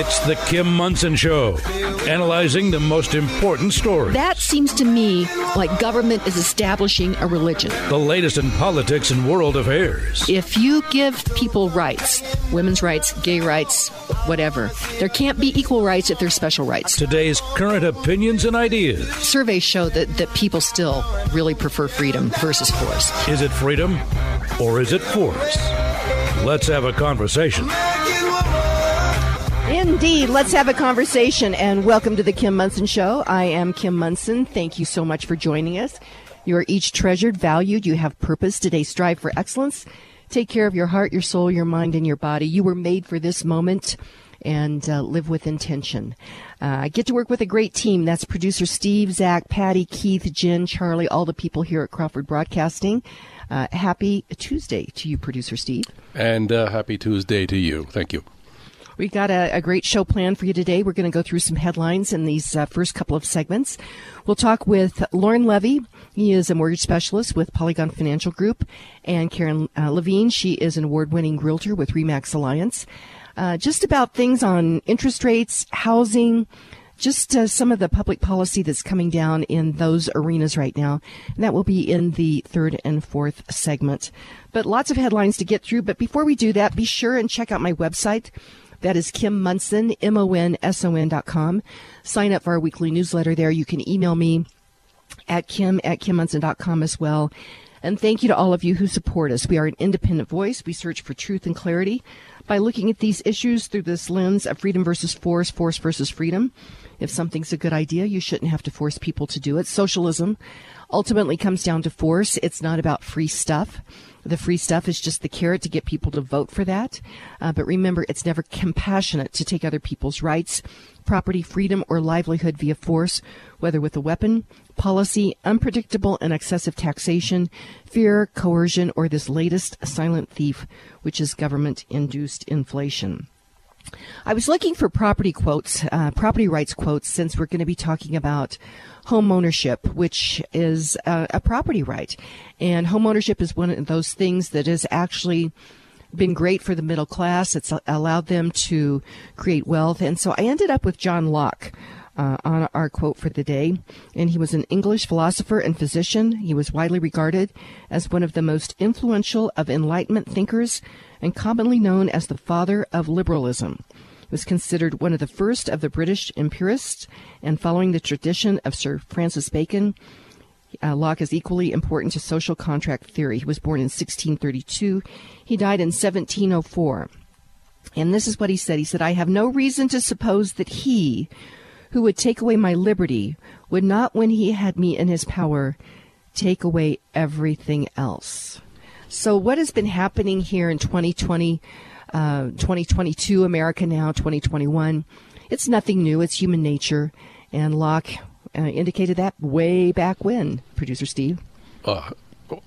It's the Kim Monson Show, analyzing the most important stories. That seems to me like government is establishing a religion. The latest in politics and world affairs. If you give people rights, women's rights, gay rights, whatever, there can't be equal rights if there's special rights. Today's current opinions and ideas. Surveys show that, that people still really prefer freedom versus force. Is it freedom or is it force? Let's have a conversation. Indeed. Let's have a conversation and welcome to the Kim Monson Show. I am Kim Monson. Thank you so much for joining us. You are each treasured, valued. You have purpose. Today, strive for excellence. Take care of your heart, your soul, your mind, and your body. You were made for this moment and uh, live with intention. Uh, I get to work with a great team. That's producer Steve, Zach, Patty, Keith, Jen, Charlie, all the people here at Crawford Broadcasting. Uh, happy Tuesday to you, producer Steve. And uh, happy Tuesday to you. Thank you. We've got a, a, great show planned for you today. We're going to go through some headlines in these uh, first couple of segments. We'll talk with Lauren Levy. He is a mortgage specialist with Polygon Financial Group, and Karen uh, Levine. She is an award-winning realtor with Remax Alliance. Uh, just about things on interest rates, housing, just uh, some of the public policy that's coming down in those arenas right now. And that will be in the third and fourth segment. But lots of headlines to get through. But before we do that, be sure and check out my website. That is Kim Monson, M-O-N-S-O-N dot com. Sign up for our weekly newsletter there. You can email me at kim at kimmonson.com as well. And thank you to all of you who support us. We are an independent voice. We search for truth and clarity by looking at these issues through this lens of freedom versus force, force versus freedom. If something's a good idea, you shouldn't have to force people to do it. Socialism ultimately comes down to force. It's not about free stuff. The free stuff is just the carrot to get people to vote for that. Uh, but remember, it's never compassionate to take other people's rights, property, freedom, or livelihood via force, whether with a weapon, policy, unpredictable and excessive taxation, fear, coercion, or this latest silent thief, which is government induced inflation. I was looking for property quotes, uh, property rights quotes, since we're going to be talking about home ownership, which is a, a property right. And home ownership is one of those things that has actually been great for the middle class. It's allowed them to create wealth. And so I ended up with John Locke. Uh, on our quote for the day. And he was an English philosopher and physician. He was widely regarded as one of the most influential of Enlightenment thinkers and commonly known as the father of liberalism He was considered one of the first of the British empiricists, and following the tradition of Sir Francis Bacon, uh, Locke is equally important to social contract theory. He was born in 1632. He died in 1704. And this is what he said. He said, I have no reason to suppose that he, who would take away my liberty, would not, when he had me in his power, take away everything else. So, what has been happening here in 2020 uh, 2022 America now, 2021. It's nothing new. It's human nature. And Locke uh, indicated that way back when, producer Steve. Uh,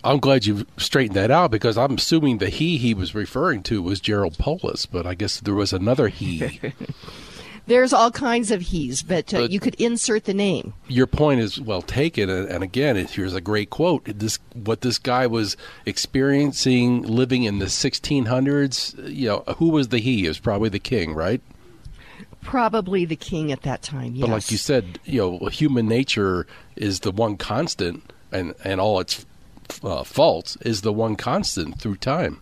I'm glad you straightened that out because I'm assuming the he he was referring to was Jared Polis, but I guess there was another he. There's all kinds of he's, but, uh, but, you could insert the name. Your point is well taken, and, again, here's a great quote. This what this guy was experiencing living in the 1600s. You know, who was the he? It was probably the king, right? Probably the king at that time. Yes. But like you said, you know, human nature is the one constant, and and all its uh, faults is the one constant through time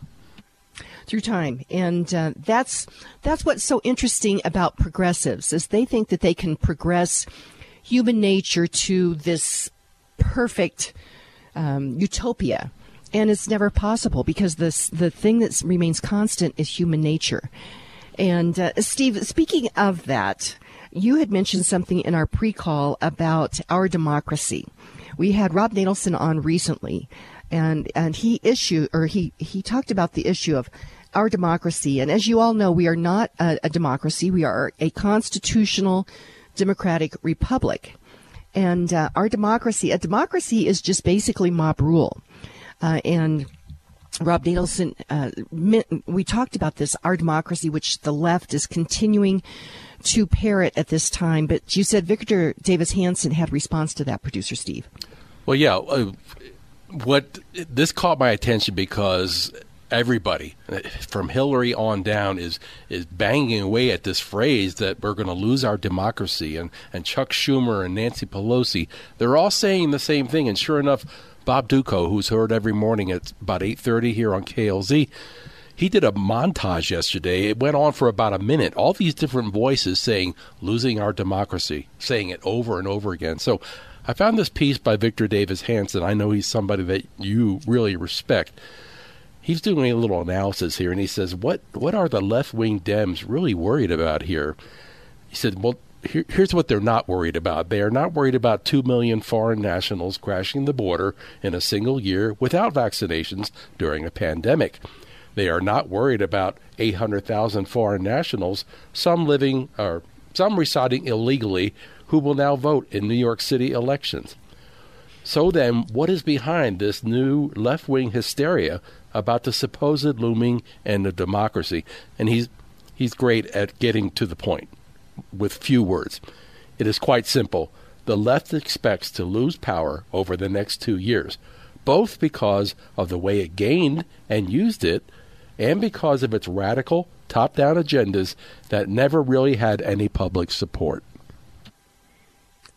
through time, and uh, that's that's what's so interesting about progressives is they think that they can progress human nature to this perfect um, utopia, and it's never possible because this the thing that remains constant is human nature. And uh, Steve, speaking of that, you had mentioned something in our pre-call about our democracy. We had Rob Natelson on recently, and and he issued or he he talked about the issue of our democracy. And as you all know, we are not a, a democracy. We are a constitutional democratic republic. And uh, our democracy, a democracy is just basically mob rule. Uh, and Rob Natelson, uh, we talked about this, our democracy, which the left is continuing to parrot at this time. But you said Victor Davis Hanson had response to that, producer Steve. Well, yeah. Uh, what this caught my attention because everybody from Hillary on down is is banging away at this phrase that we're going to lose our democracy and and Chuck Schumer and Nancy Pelosi they're all saying the same thing and sure enough Bob Dutko who's heard every morning at about 8:30 here on KLZ he did a montage yesterday. It went on for about a minute. All these different voices saying losing our democracy, saying it over and over again. So I found this piece by Victor Davis Hanson. I know he's somebody that you really respect he's doing a little analysis here, and he says, "What what are the left wing Dems really worried about here?" He said, "Well." Here, here's what they're not worried about. They are not worried about 2 million foreign nationals crashing the border in a single year without vaccinations during a pandemic. They are not worried about 800,000 foreign nationals, some living or some residing illegally, who will now vote in New York City elections. So then, what is behind this new left wing hysteria about the supposed looming end of democracy, and he's he's great at getting to the point with few words. It is quite simple. The left expects to lose power over the next two years, both because of the way it gained and used it, and because of its radical, top down agendas that never really had any public support.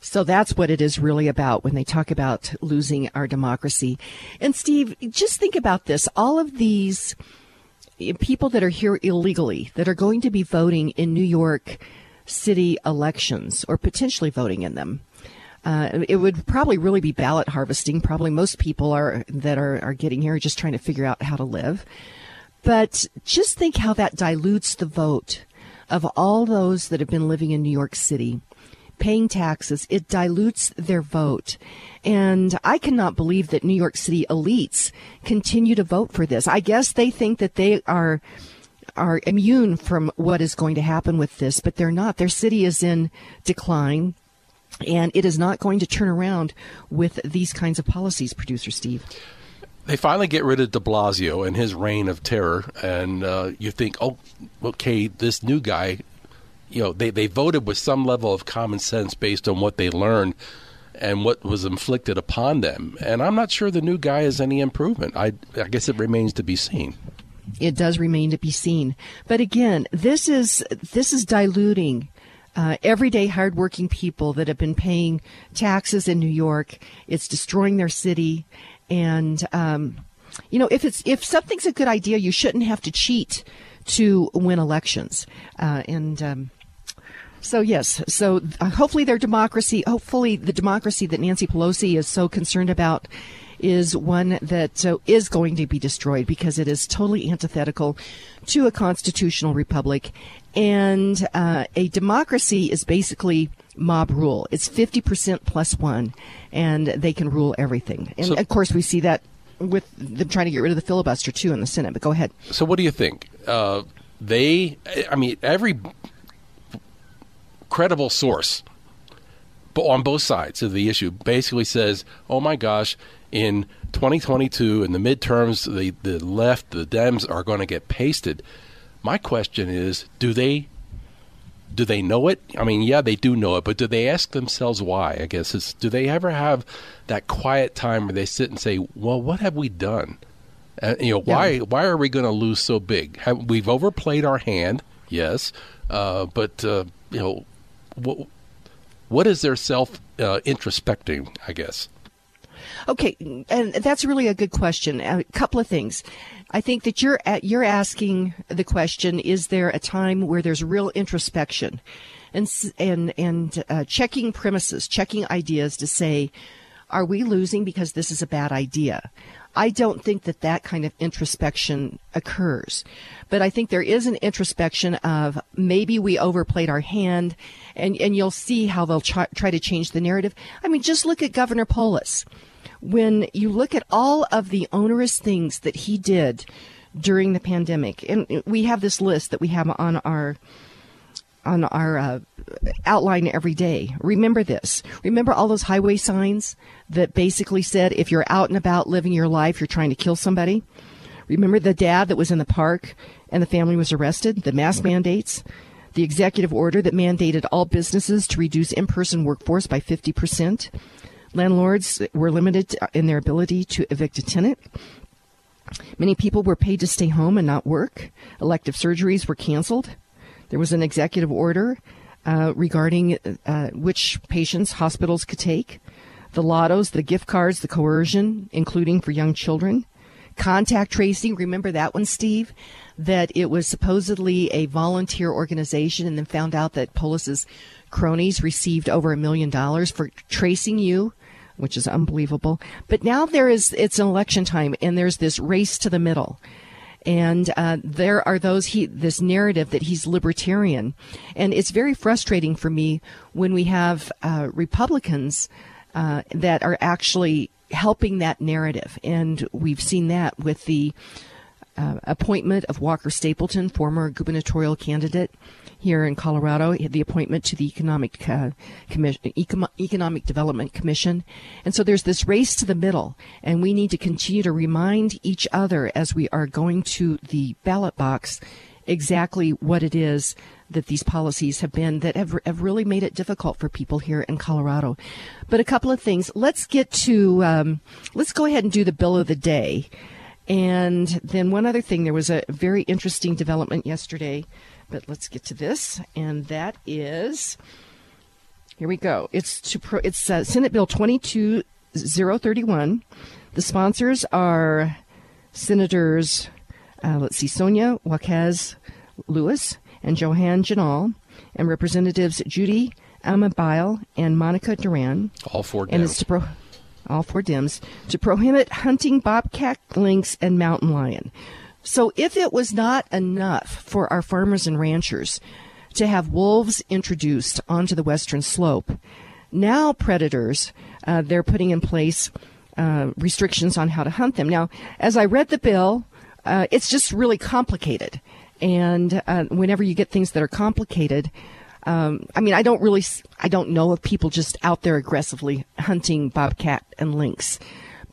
So that's what it is really about when they talk about losing our democracy. And Steve, just think about this. All of these people that are here illegally that are going to be voting in New York City elections or potentially voting in them. Uh, it would probably really be ballot harvesting. Probably most people are that are, are getting here just trying to figure out how to live. But just think how that dilutes the vote of all those that have been living in New York City paying taxes, it dilutes their vote. And I cannot believe that New York City elites continue to vote for this. I guess they think that they are are immune from what is going to happen with this, but they're not. Their city is in decline. And it is not going to turn around with these kinds of policies, producer Steve they finally get rid of de Blasio and his reign of terror, and uh, you think, oh, okay, this new guy you know they, they voted with some level of common sense based on what they learned and what was inflicted upon them. And I'm not sure the new guy is any improvement. I I guess it remains to be seen. It does remain to be seen. But again, this is this is diluting uh, everyday hardworking people that have been paying taxes in New York. It's destroying their city, and um, you know if it's if something's a good idea, you shouldn't have to cheat to win elections. Uh, and um, so yes, so uh, hopefully their democracy, hopefully the democracy that Nancy Pelosi is so concerned about is one that uh, is going to be destroyed because it is totally antithetical to a constitutional republic. And uh, a democracy is basically mob rule. It's 50% plus one, and they can rule everything. And so, of course, we see that with them trying to get rid of the filibuster, too, in the Senate. But go ahead. So, what do you think? Uh, they, I mean, every credible source But on both sides of the issue basically says, oh my gosh, in 2022, in the midterms, the, the left, the Dems are going to get pasted. My question is, do they do they know it? I mean, yeah, they do know it, but do they ask themselves why? I guess is do they ever have that quiet time where they sit and say, "Well, what have we done? Uh, you know, why yeah. why are we going to lose so big? Have, we've overplayed our hand, yes, uh, but uh, you know, what, what is their self uh, introspecting? I guess. Okay, and that's really a good question. A couple of things. I think that you're at, you're asking the question: Is there a time where there's real introspection, and and and uh, checking premises, checking ideas to say, are we losing because this is a bad idea? I don't think that that kind of introspection occurs. But I think there is an introspection of maybe we overplayed our hand, and, and you'll see how they'll try, try to change the narrative. I mean, just look at Governor Polis. When you look at all of the onerous things that he did during the pandemic, and we have this list that we have on our on our uh, outline every day. Remember this. Remember all those highway signs that basically said if you're out and about living your life, you're trying to kill somebody. Remember the dad that was in the park and the family was arrested? The mask mandates? The executive order that mandated all businesses to reduce in person workforce by 50%. Landlords were limited in their ability to evict a tenant. Many people were paid to stay home and not work. Elective surgeries were canceled. There was an executive order uh, regarding uh, which patients hospitals could take. The lottos, the gift cards, the coercion, including for young children. Contact tracing, remember that one, Steve? That it was supposedly a volunteer organization and then found out that Polis's cronies received over a million dollars for tracing you which is unbelievable. But now there is, it's an election time and there's this race to the middle. And uh, there are those he this narrative that he's libertarian, and it's very frustrating for me when we have uh, Republicans uh, that are actually helping that narrative, and we've seen that with the uh, appointment of Walker Stapleton, former gubernatorial candidate here in Colorado, the appointment to the Economic uh, Commission, Econ- Economic Development Commission, and so there's this race to the middle, and we need to continue to remind each other as we are going to the ballot box exactly what it is that these policies have been that have, have really made it difficult for people here in Colorado. But a couple of things. Let's get to um, let's go ahead and do the bill of the day. And then one other thing, there was a very interesting development yesterday but let's get to this, and that is here we go. It's to pro, it's uh, Senate Bill twenty two zero thirty one. The sponsors are Senators, uh, let's see, Sonya Jaquez Lewis and Joann Ginal, and Representatives Judy Amabile and Monica Duran. All four And it's to pro- all four Dems to prohibit hunting bobcat, lynx, and mountain lion. So if it was not enough for our farmers and ranchers to have wolves introduced onto the western slope, now predators, uh, they're putting in place uh, restrictions on how to hunt them. Now, as I read the bill, uh, it's just really complicated. And uh, whenever you get things that are complicated, um, I mean, I don't really, I don't know of people just out there aggressively hunting bobcat and lynx.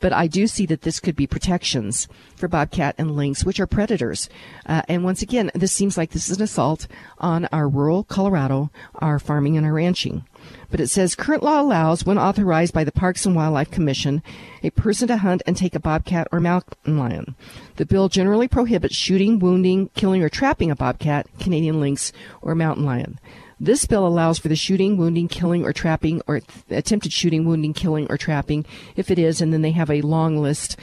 But I do see that this could be protections for bobcat and lynx, which are predators. Uh, and once again, this seems like this is an assault on our rural Colorado, our farming and our ranching. But it says current law allows, when authorized by the Parks and Wildlife Commission, a person to hunt and take a bobcat or mountain lion. The bill generally prohibits shooting, wounding, killing, or trapping a bobcat, Canadian lynx, or mountain lion. This bill allows for the shooting, wounding, killing, or trapping, or attempted shooting, wounding, killing, or trapping, if it is, and then they have a long list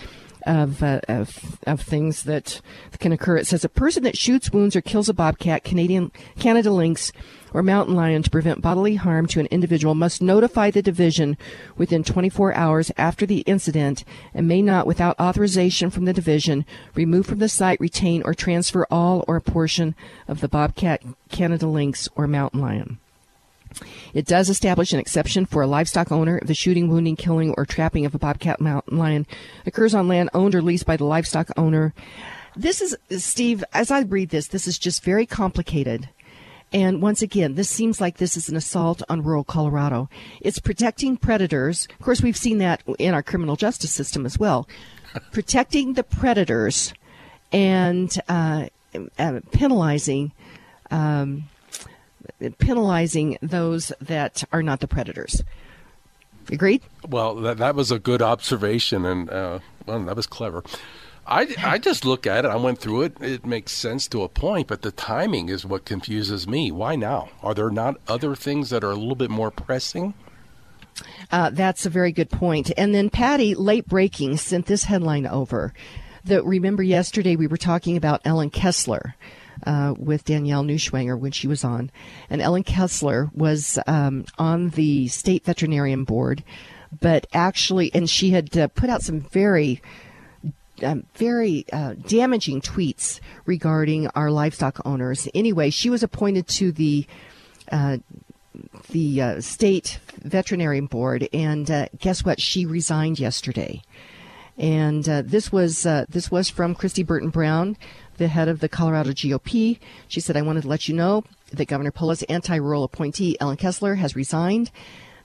of, uh, of, of things that can occur. It says a person that shoots, wounds, or kills a bobcat, Canadian Canada lynx, or mountain lion to prevent bodily harm to an individual must notify the division within 24 hours after the incident and may not, without authorization from the division, remove from the site, retain, or transfer all or a portion of the bobcat, Canada lynx, or mountain lion. It does establish an exception for a livestock owner if the shooting, wounding, killing, or trapping of a bobcat mountain lion occurs on land owned or leased by the livestock owner. This is, Steve, as I read this, this is just very complicated. And once again, this seems like this is an assault on rural Colorado. It's protecting predators. Of course, we've seen that in our criminal justice system as well. protecting the predators and uh, uh, penalizing um, penalizing those that are not the predators. Agreed? Well, that, that was a good observation, and uh, well, that was clever. I, I just look at it. I went through it. It makes sense to a point, but the timing is what confuses me. Why now? Are there not other things that are a little bit more pressing? Uh, that's a very good point. And then Patty, late breaking, sent this headline over. That remember yesterday we were talking about Ellen Kessler. Uh, with Danielle Neuschwanger when she was on. And Ellen Kessler was um, on the state veterinarian board, but actually, and she had uh, put out some very um, very uh, damaging tweets regarding our livestock owners. Anyway, she was appointed to the uh, the uh, state veterinary board, and uh, guess what? She resigned yesterday. And uh, this was uh, this was from Kristi Burton Brown, the head of the Colorado GOP. She said, "I wanted to let you know that Governor Polis' anti-rural appointee Ellen Kessler has resigned."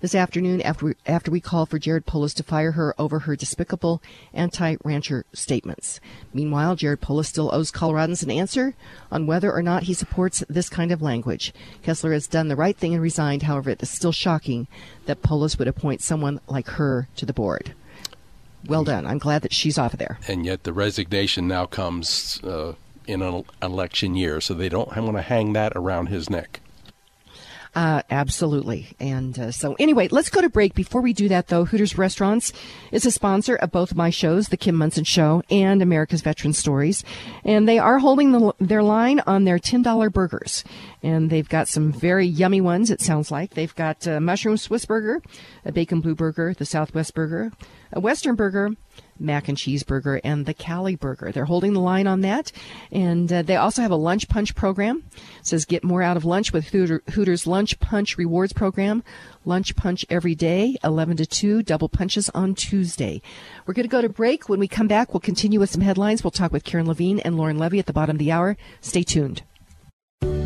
this afternoon after we, after we call for Jared Polis to fire her over her despicable anti-rancher statements. Meanwhile, Jared Polis still owes Coloradans an answer on whether or not he supports this kind of language. Kessler has done the right thing and resigned. However, it is still shocking that Polis would appoint someone like her to the board. Well done. I'm glad that she's off of there. And yet the resignation now comes uh, in an election year, so they don't want to hang that around his neck. Uh, absolutely. And uh, so, anyway, let's go to break. Before we do that, though, Hooters Restaurants is a sponsor of both of my shows, The Kim Monson Show and America's Veteran Stories. And they are holding the, their line on their $10 burgers. And they've got some very yummy ones, it sounds like. They've got a mushroom Swiss burger, a bacon blue burger, the Southwest burger, a Western burger, mac and cheese burger and the Cali burger. They're holding the line on that. And uh, they also have a lunch punch program. It says get more out of lunch with Hooter, Hooters Lunch Punch Rewards program. Lunch punch every day, 11 to 2, double punches on Tuesday. We're going to go to break. When we come back, we'll continue with some headlines. We'll talk with Karen Levine and Lauren Levy at the bottom of the hour. Stay tuned.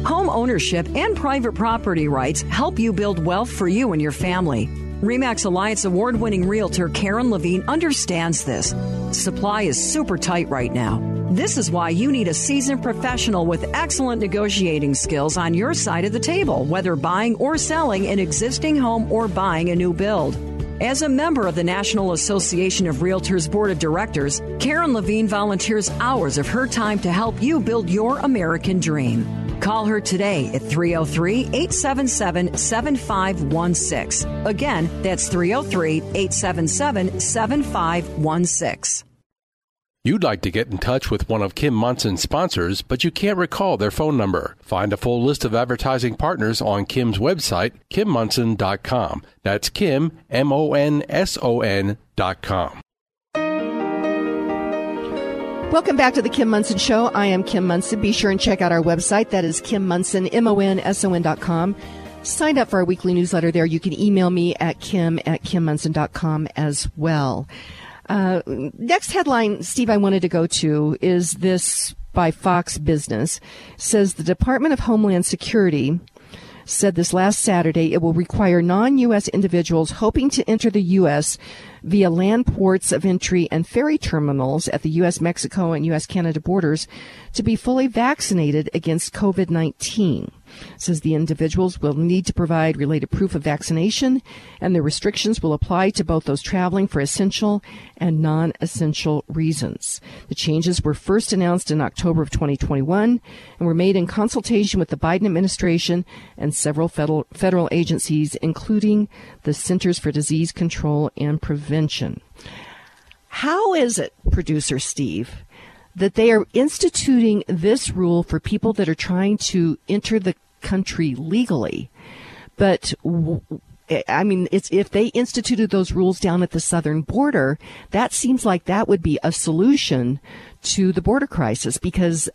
Home ownership and private property rights help you build wealth for you and your family. REMAX Alliance award winning realtor Karen Levine understands this. Supply is super tight right now. This is why you need a seasoned professional with excellent negotiating skills on your side of the table, whether buying or selling an existing home or buying a new build. As a member of the National Association of Realtors Board of Directors, Karen Levine volunteers hours of her time to help you build your American dream. Call her today at 303 877 7516. Again, that's 303 877 7516. You'd like to get in touch with one of Kim Monson's sponsors, but you can't recall their phone number. Find a full list of advertising partners on Kim's website, kimmonson.com. That's Kim, M O N S O N.com. Welcome back to the Kim Monson Show. I am Kim Monson. Be sure and check out our website. That is Kim Monson, M-O-N-S-O-N dot com. Sign up for our weekly newsletter there. You can email me at kim at kimmonson.com as well. Uh, next headline, Steve, I wanted to go to is this by Fox Business. Says the Department of Homeland Security said this last Saturday it will require non U.S. individuals hoping to enter the U.S. via land ports of entry and ferry terminals at the U.S. Mexico and U.S. Canada borders to be fully vaccinated against COVID 19 says the individuals will need to provide related proof of vaccination, and the restrictions will apply to both those traveling for essential and non essential reasons. The changes were first announced in October of 2021 and were made in consultation with the Biden administration and several federal, federal agencies, including the Centers for Disease Control and Prevention. How is it, producer Steve, that they are instituting this rule for people that are trying to enter the country legally. But I mean, it's if they instituted those rules down at the southern border, that seems like that would be a solution to the border crisis because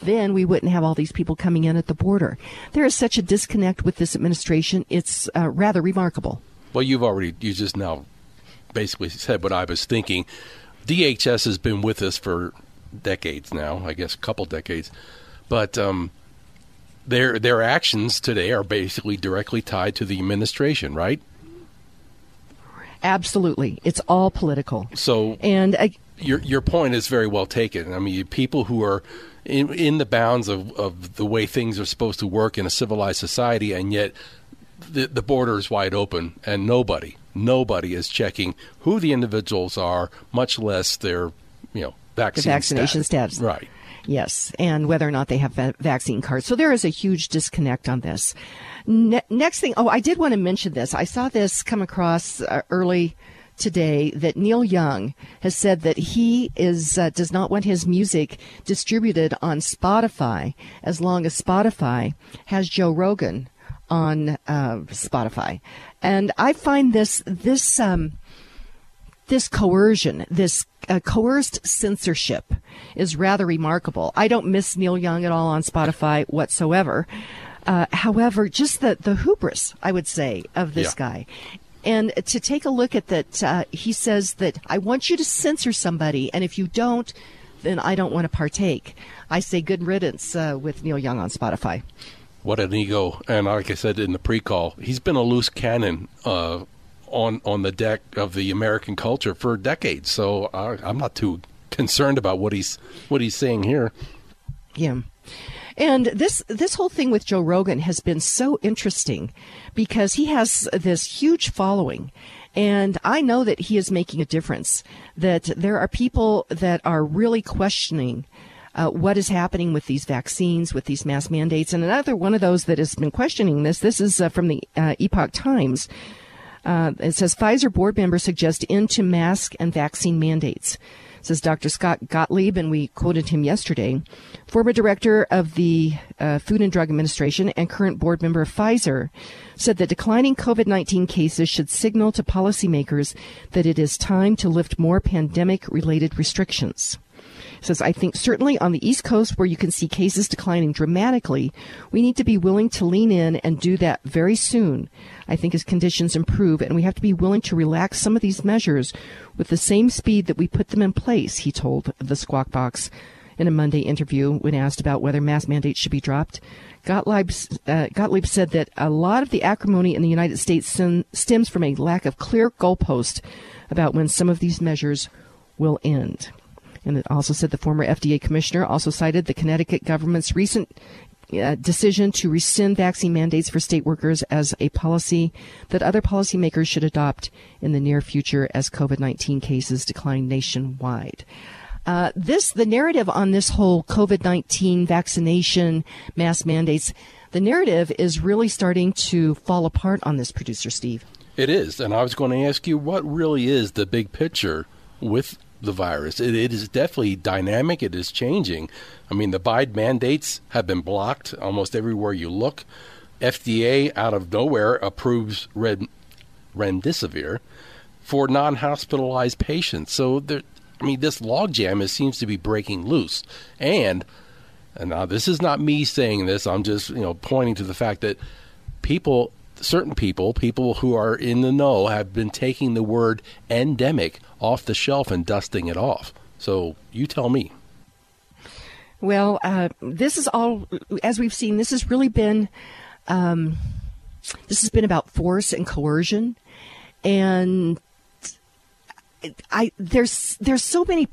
then we wouldn't have all these people coming in at the border. There is such a disconnect with this administration. It's uh, rather remarkable. Well, you've already you just now basically said what I was thinking. DHS has been with us for decades now, I guess a couple decades. But um, their their actions today are basically directly tied to the administration, right? Absolutely, it's all political. So, and I, your your point is very well taken. I mean, people who are in, in the bounds of, of the way things are supposed to work in a civilized society, and yet the the border is wide open, and nobody nobody is checking who the individuals are, much less their you know vaccine the vaccination status. status. Right. Yes, and whether or not they have va- vaccine cards. So there is a huge disconnect on this. Ne- next thing, oh, I did want to mention this. I saw this come across uh, early today that Neil Young has said that he is uh, does not want his music distributed on Spotify as long as Spotify has Joe Rogan on uh, Spotify, and I find this this um, this coercion, this uh, coerced censorship is rather remarkable. I don't miss Neil Young at all on Spotify whatsoever. Uh, however, just the, the hubris, I would say, of this yeah. guy. And to take a look at that, uh, he says that I want you to censor somebody, and if you don't, then I don't want to partake. I say good riddance uh, with Neil Young on Spotify. What an ego! And like I said in the pre-call, he's been a loose cannon uh, on on the deck of the American culture for decades. So I, I'm not too concerned about what he's what he's saying here. Yeah. And this this whole thing with Joe Rogan has been so interesting because he has this huge following And I know that he is making a difference, that there are people that are really questioning uh, what is happening with these vaccines, with these mask mandates. And another one of those that has been questioning this, this is uh, from the uh, Epoch Times. Uh, it says Pfizer board members suggest end to mask and vaccine mandates says Dr. Scott Gottlieb, and we quoted him yesterday, former director of the uh, Food and Drug Administration and current board member of Pfizer, said that declining COVID 19 cases should signal to policymakers that it is time to lift more pandemic related restrictions says, I think certainly on the East Coast where you can see cases declining dramatically, we need to be willing to lean in and do that very soon. I think as conditions improve and we have to be willing to relax some of these measures with the same speed that we put them in place, he told the Squawk Box in a Monday interview when asked about whether mask mandates should be dropped. Gottlieb, uh, Gottlieb said that a lot of the acrimony in the United States stems from a lack of clear goalpost about when some of these measures will end. And it also said the former FDA commissioner also cited the Connecticut government's recent uh, decision to rescind vaccine mandates for state workers as a policy that other policymakers should adopt in the near future as COVID 19 cases decline nationwide. Uh, this, the narrative on this whole COVID 19 vaccination mass mandates, the narrative is really starting to fall apart on this, producer Steve. It is. And I was going to ask you what really is the big picture with the virus. It, it is definitely dynamic. It is changing. I mean, the Biden mandates have been blocked almost everywhere you look. FDA, out of nowhere, approves Red, Remdesivir for non-hospitalized patients. So there, I mean, this logjam is, seems to be breaking loose. And, and now this is not me saying this. I'm just you know pointing to the fact that people certain people, people who are in the know, have been taking the word endemic off the shelf and dusting it off. So you tell me. Well, uh, this is all, as we've seen, this has really been, um, this has been about force and coercion, and I there's there's so many.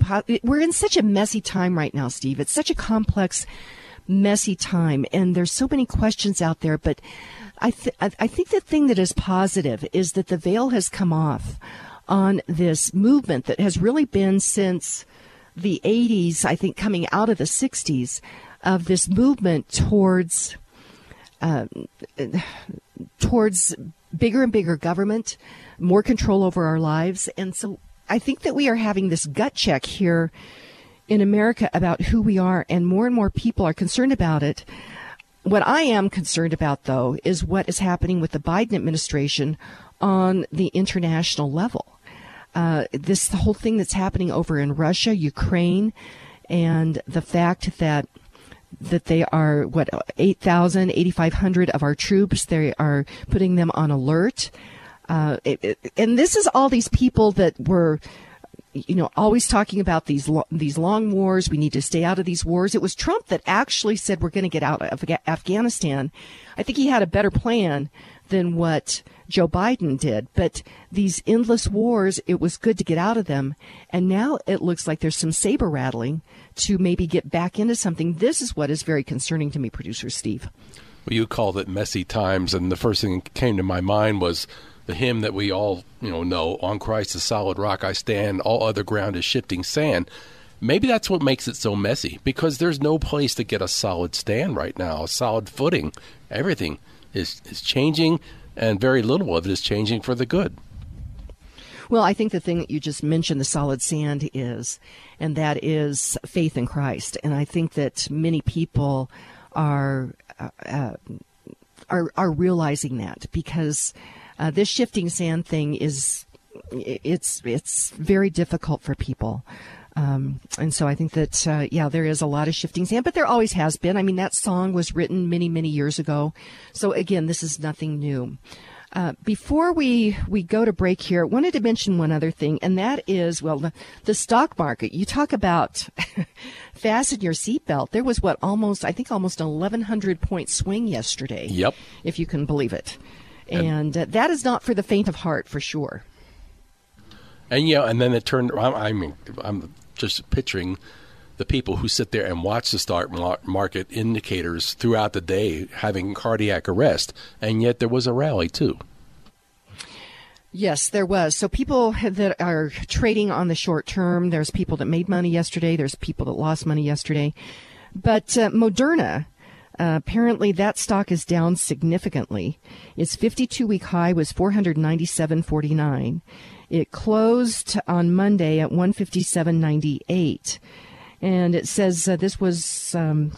We're in such a messy time right now, Steve. It's such a complex, messy time, and there's so many questions out there. But I, th- I think the thing that is positive is that the veil has come off on this movement that has really been since the 80s, I think coming out of the 60s, of this movement towards um, towards bigger and bigger government, more control over our lives, and so I think that we are having this gut check here in America about who we are, and more and more people are concerned about it. What I am concerned about, though, is what is happening with the Biden administration on the international level. Uh, this the whole thing that's happening over in Russia, Ukraine, and the fact that that they are what 8,000, 8,500 of our troops. They are putting them on alert, uh, it, it, and this is all these people that were you know, always talking about these lo- these long wars. We need to stay out of these wars. It was Trump that actually said we're going to get out of Afghanistan. I think he had a better plan than what Joe Biden did. But these endless wars, it was good to get out of them. And now it looks like there's some saber rattling to maybe get back into something. This is what is very concerning to me, producer Steve. Well, you called it messy times, and the first thing that came to my mind was the hymn that we all you know know on Christ the solid rock I stand all other ground is shifting sand maybe that's what makes it so messy because there's no place to get a solid stand right now a solid footing everything is is changing and very little of it is changing for the good well I think the thing that you just mentioned the solid sand is and that is faith in Christ and I think that many people are uh, uh are are realizing that because uh, this shifting sand thing is it's it's very difficult for people. Um, and so I think that, uh, yeah, there is a lot of shifting sand, but there always has been. I mean, that song was written many, many years ago. So again, this is nothing new. Uh, before we, we go to break here, I wanted to mention one other thing, and that is, well, the, the stock market. You talk about fasten your seatbelt. There was what, almost, I think almost an 1,100 point swing yesterday. Yep. If you can believe it and uh, that is not for the faint of heart for sure. And yeah, and then it turned. I mean, I'm just picturing the people who sit there and watch the stock market indicators throughout the day having cardiac arrest, and yet there was a rally too. Yes, there was. So people that are trading on the short term, there's people that made money yesterday, there's people that lost money yesterday. But uh, Moderna, apparently that stock is down significantly. Its 52 week high was 497.49. It closed on Monday at 157.98. And it says uh, this was um,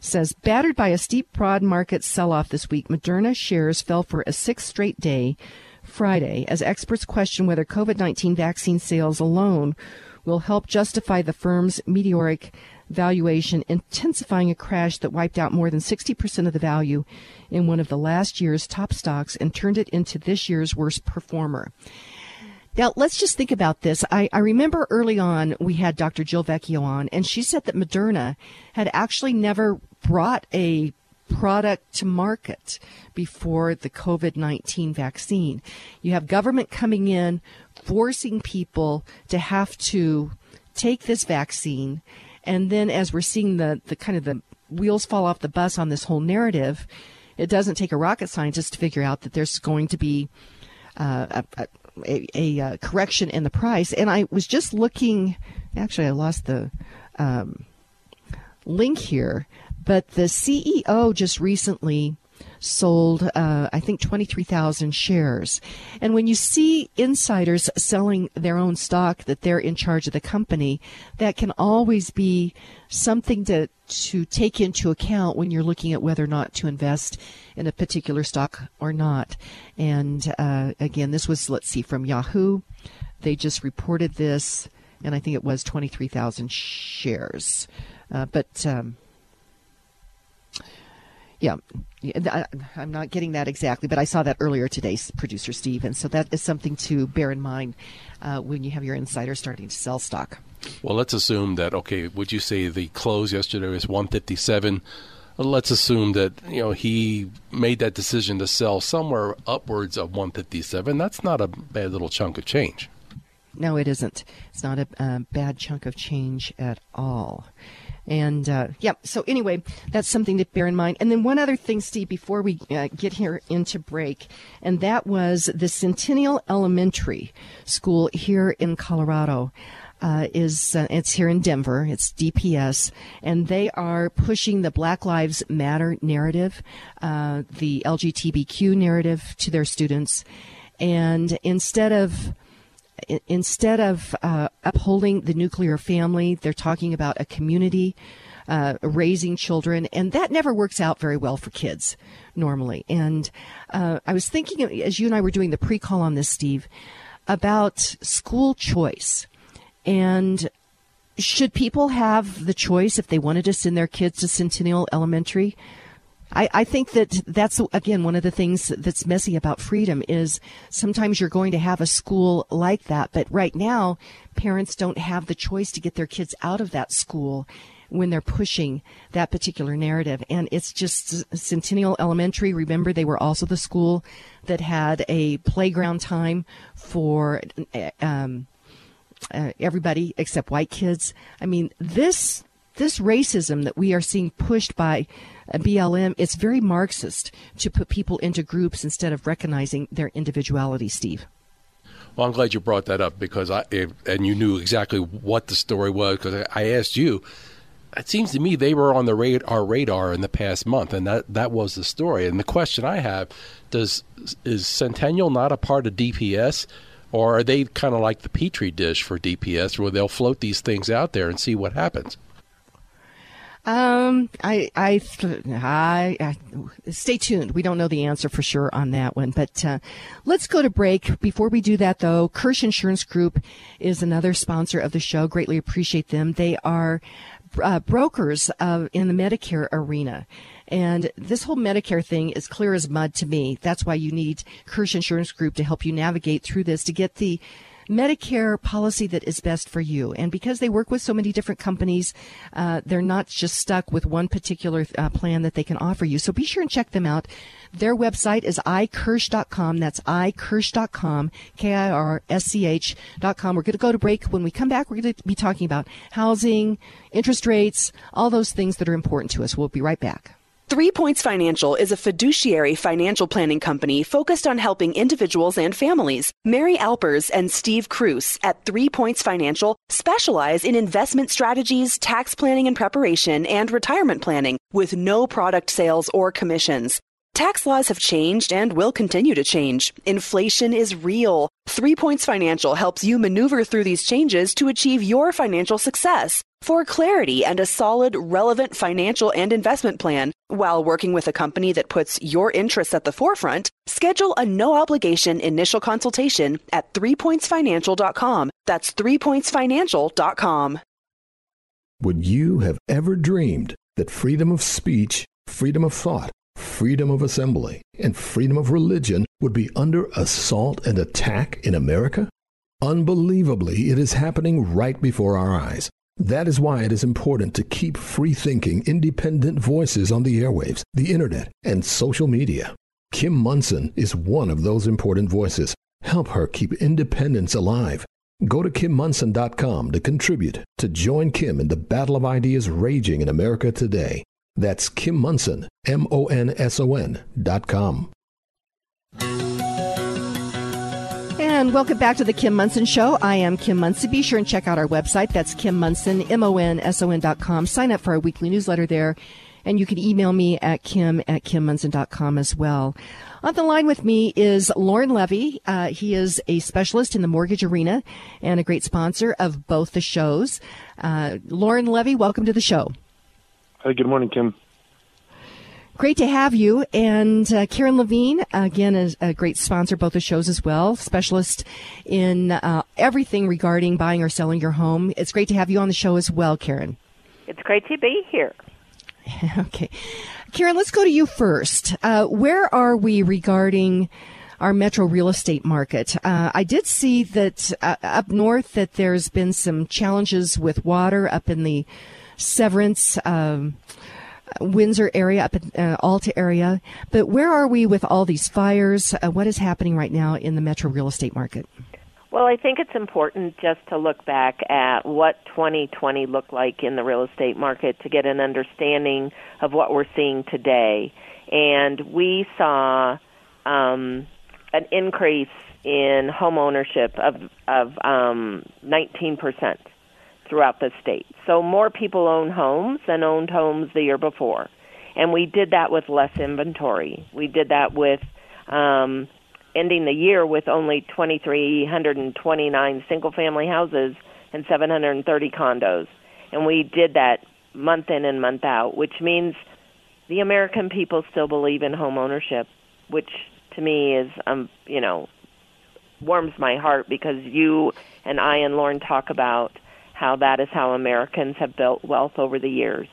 says battered by a steep broad market sell-off this week, Moderna shares fell for a sixth straight day Friday as experts question whether COVID-19 vaccine sales alone will help justify the firm's meteoric valuation, intensifying a crash that wiped out more than 60% of the value in one of the last year's top stocks and turned it into this year's worst performer. Now, let's just think about this. I, I, remember early on we had Dr. Jill Vecchio on, and she said that Moderna had actually never brought a product to market before the COVID 19 vaccine. You have government coming in, forcing people to have to take this vaccine. And then as we're seeing the, the kind of the wheels fall off the bus on this whole narrative, it doesn't take a rocket scientist to figure out that there's going to be uh, a, a, a uh, correction in the price. And I was just looking, actually, I lost the um, link here, but the CEO just recently sold, uh, I think, 23,000 shares. And when you see insiders selling their own stock that they're in charge of the company, that can always be something to, to take into account when you're looking at whether or not to invest in a particular stock or not. And uh, again, this was, let's see, from Yahoo. They just reported this, and I think it was 23,000 shares. Uh, but um, yeah, I'm not getting that exactly, but I saw that earlier today, producer Steve, and so that is something to bear in mind uh, when you have your insider starting to sell stock. Well, let's assume that okay. Would you say the close yesterday was 157? Let's assume that you know he made that decision to sell somewhere upwards of 157. That's not a bad little chunk of change. No, it isn't. It's not a, a bad chunk of change at all. And uh, yeah, so anyway, that's something to bear in mind. And then one other thing, Steve, before we uh, get here into break, and that was the Centennial Elementary School here in Colorado. Uh, is uh, it's here in Denver. It's DPS, and they are pushing the Black Lives Matter narrative, uh, the LGBTQ narrative to their students, and instead of instead of uh, upholding the nuclear family, they're talking about a community. Uh, raising children, and that never works out very well for kids normally. And uh, I was thinking, as you and I were doing the pre call on this, Steve, about school choice. And should people have the choice if they wanted to send their kids to Centennial Elementary? I, I think that that's again one of the things that's messy about freedom is sometimes you're going to have a school like that, but right now parents don't have the choice to get their kids out of that school when they're pushing that particular narrative. And it's just Centennial Elementary. Remember, they were also the school that had a playground time for um, uh, everybody except white kids. I mean, this this racism that we are seeing pushed by Uh, BLM, it's very Marxist to put people into groups instead of recognizing their individuality, Steve. Well, I'm glad you brought that up because I and you knew exactly what the story was because I asked you. It seems to me they were on the radar, our radar in the past month, and that that was the story. And the question I have: Does is Centennial not a part of DPS, or are they kind of like the petri dish for DPS, where they'll float these things out there and see what happens? Um, I, I, I, I, stay tuned. We don't know the answer for sure on that one, but uh, let's go to break. Before we do that, though, Kirsch Insurance Group is another sponsor of the show. Greatly appreciate them. They are uh, brokers in the Medicare arena. And this whole Medicare thing is clear as mud to me. That's why you need Kirsch Insurance Group to help you navigate through this to get the Medicare policy that is best for you. And because they work with so many different companies, uh, they're not just stuck with one particular uh, plan that they can offer you. So be sure and check them out. Their website is ikirsch.com. That's ikirsch.com, K-I-R-S-C-H.com. We're going to go to break. When we come back, we're going to be talking about housing, interest rates, all those things that are important to us. We'll be right back. Three Points Financial is a fiduciary financial planning company focused on helping individuals and families. Mary Alpers and Steve Cruz at Three Points Financial specialize in investment strategies, tax planning and preparation, and retirement planning with no product sales or commissions. Tax laws have changed and will continue to change. Inflation is real. Three Points Financial helps you maneuver through these changes to achieve your financial success. For clarity and a solid, relevant financial and investment plan, while working with a company that puts your interests at the forefront, schedule a no obligation initial consultation at threepointsfinancial.com. That's threepointsfinancial.com. Would you have ever dreamed that freedom of speech, freedom of thought, freedom of assembly, and freedom of religion would be under assault and attack in America? Unbelievably, it is happening right before our eyes. That is why it is important to keep free thinking, independent voices on the airwaves, the internet, and social media. Kim Monson is one of those important voices. Help her keep independence alive. Go to kimmonson.com to contribute to join Kim in the battle of ideas raging in America today. That's Kim Monson, M O N S O N dot com. And welcome back to the Kim Monson Show. I am Kim Monson. Be sure and check out our website. That's Kim Monson, M-O-N-S-O-N dot com. Sign up for our weekly newsletter there. And you can email me at kim at kimmonson.com as well. On the line with me is Lauren Levy. Uh, he is a specialist in the mortgage arena and a great sponsor of both the shows. Uh, Lauren Levy, welcome to the show. Hi, good morning, Kim. Great to have you. And uh, Karen Levine, again, is a great sponsor, both the shows as well, specialist in uh, everything regarding buying or selling your home. It's great to have you on the show as well, Karen. It's great to be here. okay. Karen, let's go to you first. Uh, where are we regarding our metro real estate market? Uh, I did see that uh, up north that there's been some challenges with water up in the Severance, um, Windsor area, up in uh, Alta area. But where are we with all these fires? Uh, what is happening right now in the metro real estate market? Well, I think it's important just to look back at what 2020 looked like in the real estate market to get an understanding of what we're seeing today. And we saw um, an increase in home ownership of of um, 19% throughout the state. So more people own homes than owned homes the year before. And we did that with less inventory. We did that with um, ending the year with only 2,329 single family houses and 730 condos. And we did that month in and month out, which means the American people still believe in home ownership, which to me is, um, you know, warms my heart because you and I and Lauren talk about how that is how Americans have built wealth over the years.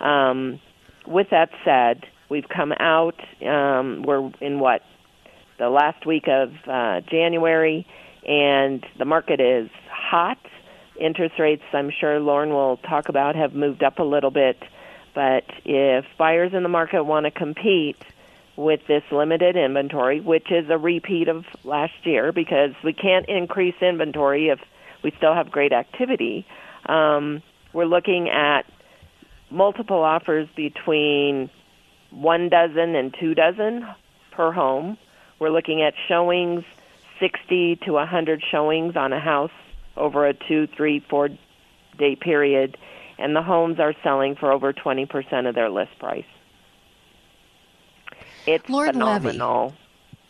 Um, with that said, we've come out. Um, we're in what the last week of uh, January, and the market is hot. Interest rates, I'm sure Lauren will talk about, have moved up a little bit. But if buyers in the market want to compete with this limited inventory, which is a repeat of last year because we can't increase inventory if we still have great activity. Um, we're looking at multiple offers between one dozen and two dozen per home. We're looking at showings, 60 to 100 showings on a house over a two, three, four day period, and the homes are selling for over 20% of their list price. It's Lord phenomenal.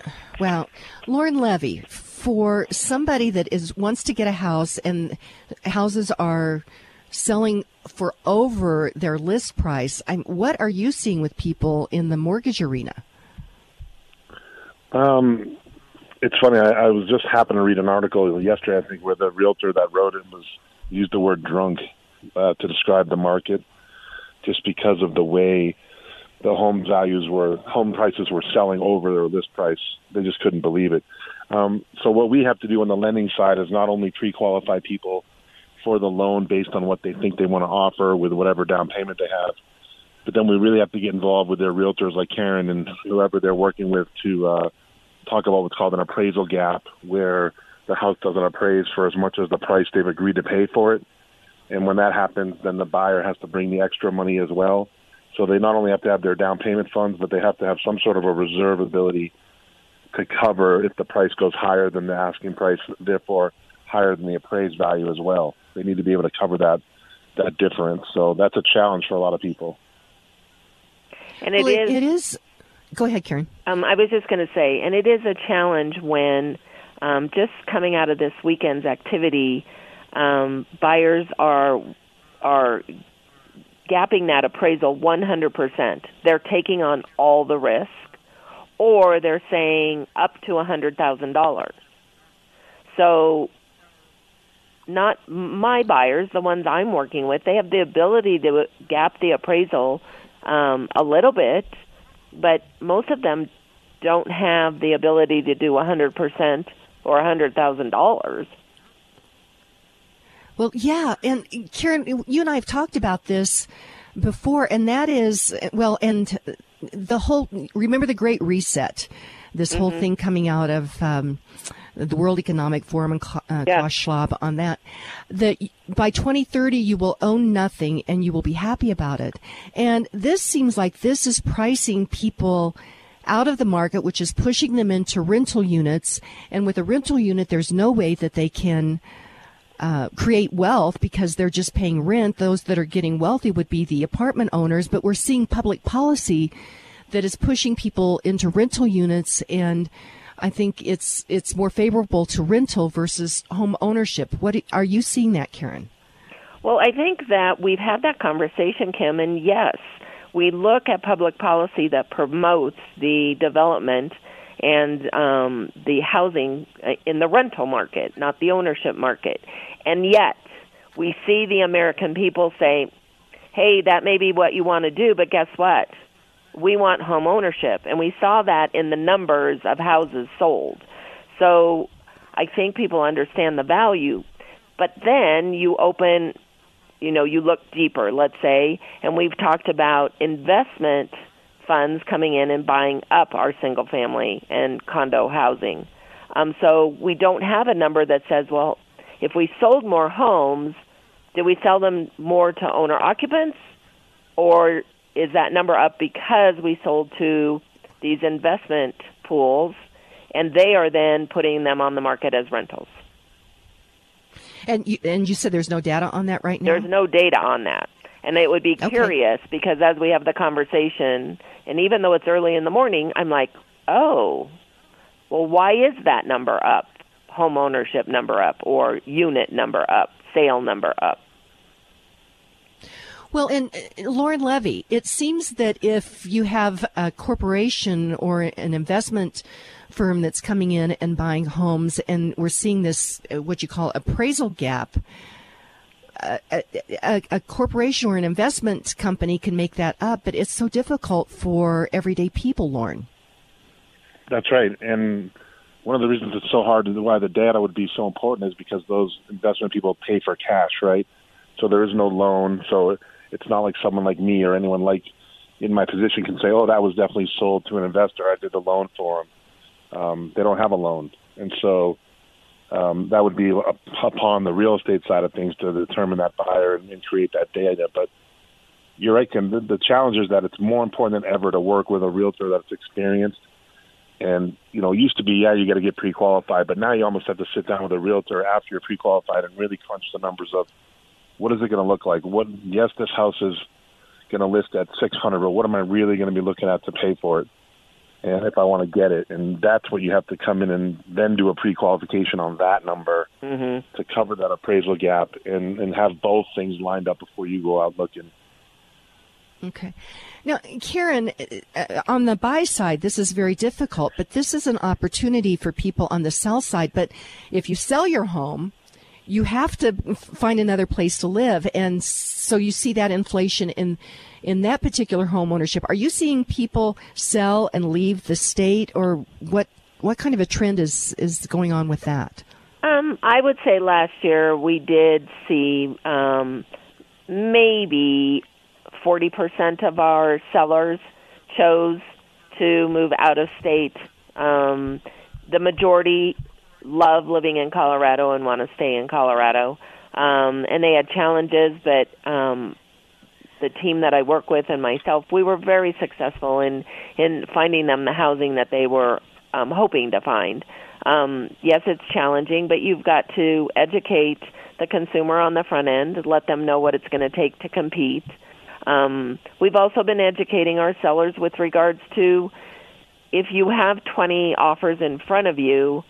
Levy. Well, Lauren Levy, for somebody that is wants to get a house and houses are selling for over their list price, I'm, what are you seeing with people in the mortgage arena? Um, it's funny. I, I was just happened to read an article yesterday, I think, where the realtor that wrote it was used the word drunk uh, to describe the market, just because of the way the home values were, home prices were selling over their list price. They just couldn't believe it. Um, so what we have to do on the lending side is not only pre-qualify people for the loan based on what they think they want to offer with whatever down payment they have, but then we really have to get involved with their realtors like Karen and whoever they're working with to uh, talk about what's called an appraisal gap, where the house doesn't appraise for as much as the price they've agreed to pay for it. And when that happens, then the buyer has to bring the extra money as well. So they not only have to have their down payment funds, but they have to have some sort of a reserve ability to cover if the price goes higher than the asking price, therefore higher than the appraised value as well. They need to be able to cover that that difference. So that's a challenge for a lot of people. And it well, is. It is. Go ahead, Karen. Um, I was just going to say, and it is a challenge when um, just coming out of this weekend's activity, um, buyers are are gapping that appraisal 100%. They're taking on all the risk, or they're saying up to a $100,000. So, not my buyers, the ones I'm working with, they have the ability to gap the appraisal um, a little bit, but most of them don't have the ability to do 100% or $100,000. Well, yeah, and Karen, you and I have talked about this before, and that is well, and the whole remember the Great Reset, this mm-hmm. whole thing coming out of um, the World Economic Forum and uh, yeah. Klaus Schwab on that. That by 2030 you will own nothing and you will be happy about it. And this seems like this is pricing people out of the market, which is pushing them into rental units. And with a rental unit, there's no way that they can uh, create wealth because they're just paying rent. Those that are getting wealthy would be the apartment owners, but we're seeing public policy that is pushing people into rental units and I think it's it's more favorable to rental versus home ownership. What are you seeing that, Karen? Well, I think that we've had that conversation, Kim, and yes, we look at public policy that promotes the development and um, the housing uh, in the rental market, not the ownership market. And yet, we see the American people say, hey, that may be what you want to do, but guess what? We want home ownership. And we saw that in the numbers of houses sold. So I think people understand the value. But then you open, you know, you look deeper, let's say, and we've talked about investment funds coming in and buying up our single family and condo housing. Um, so we don't have a number that says, well, if we sold more homes, did we sell them more to owner occupants, or is that number up because we sold to these investment pools, and they are then putting them on the market as rentals? And you, and you said there's no data on that right now. There's no data on that, and it would be curious okay. because as we have the conversation, and even though it's early in the morning, I'm like, oh, well, why is that number up? Home ownership number up or unit number up, sale number up. Well, and uh, Lauren Levy, it seems that if you have a corporation or an investment firm that's coming in and buying homes, and we're seeing this, uh, what you call appraisal gap, uh, a, a, a, corporation or an investment company can make that up, but it's so difficult for everyday people, Lauren. That's right. And one of the reasons it's so hard and why the data would be so important is because those investment people pay for cash, right? So there is no loan. So it's not like someone like me or anyone like in my position can say, "Oh, that was definitely sold to an investor. I did the loan for them." Um, they don't have a loan, and so um, that would be upon the real estate side of things to determine that buyer and, and create that data. But you're right, Kim. The, the challenge is that it's more important than ever to work with a realtor that's experienced and you know, it used to be yeah, you got to get pre-qualified, but now you almost have to sit down with a realtor after you're pre-qualified and really crunch the numbers of what is it going to look like. What yes, this house is going to list at 600, but what am I really going to be looking at to pay for it? And if I want to get it, and that's what you have to come in and then do a pre-qualification on that number mm-hmm. to cover that appraisal gap and and have both things lined up before you go out looking. Okay. Now, Karen, uh, on the buy side, this is very difficult, but this is an opportunity for people on the sell side. But if you sell your home, you have to find another place to live. And so you see that inflation in, in that particular home ownership. Are you seeing people sell and leave the state or what, what kind of a trend is, is going on with that? Um, I would say last year we did see, um, maybe 40% of our sellers chose to move out of state. Um, the majority love living in Colorado and want to stay in Colorado. Um, and they had challenges, but um, the team that I work with and myself, we were very successful in in finding them the housing that they were um, hoping to find. Um, yes, it's challenging, but you've got to educate the consumer on the front end, let them know what it's going to take to compete. Um, we've also been educating our sellers with regards to if you have 20 offers in front of you,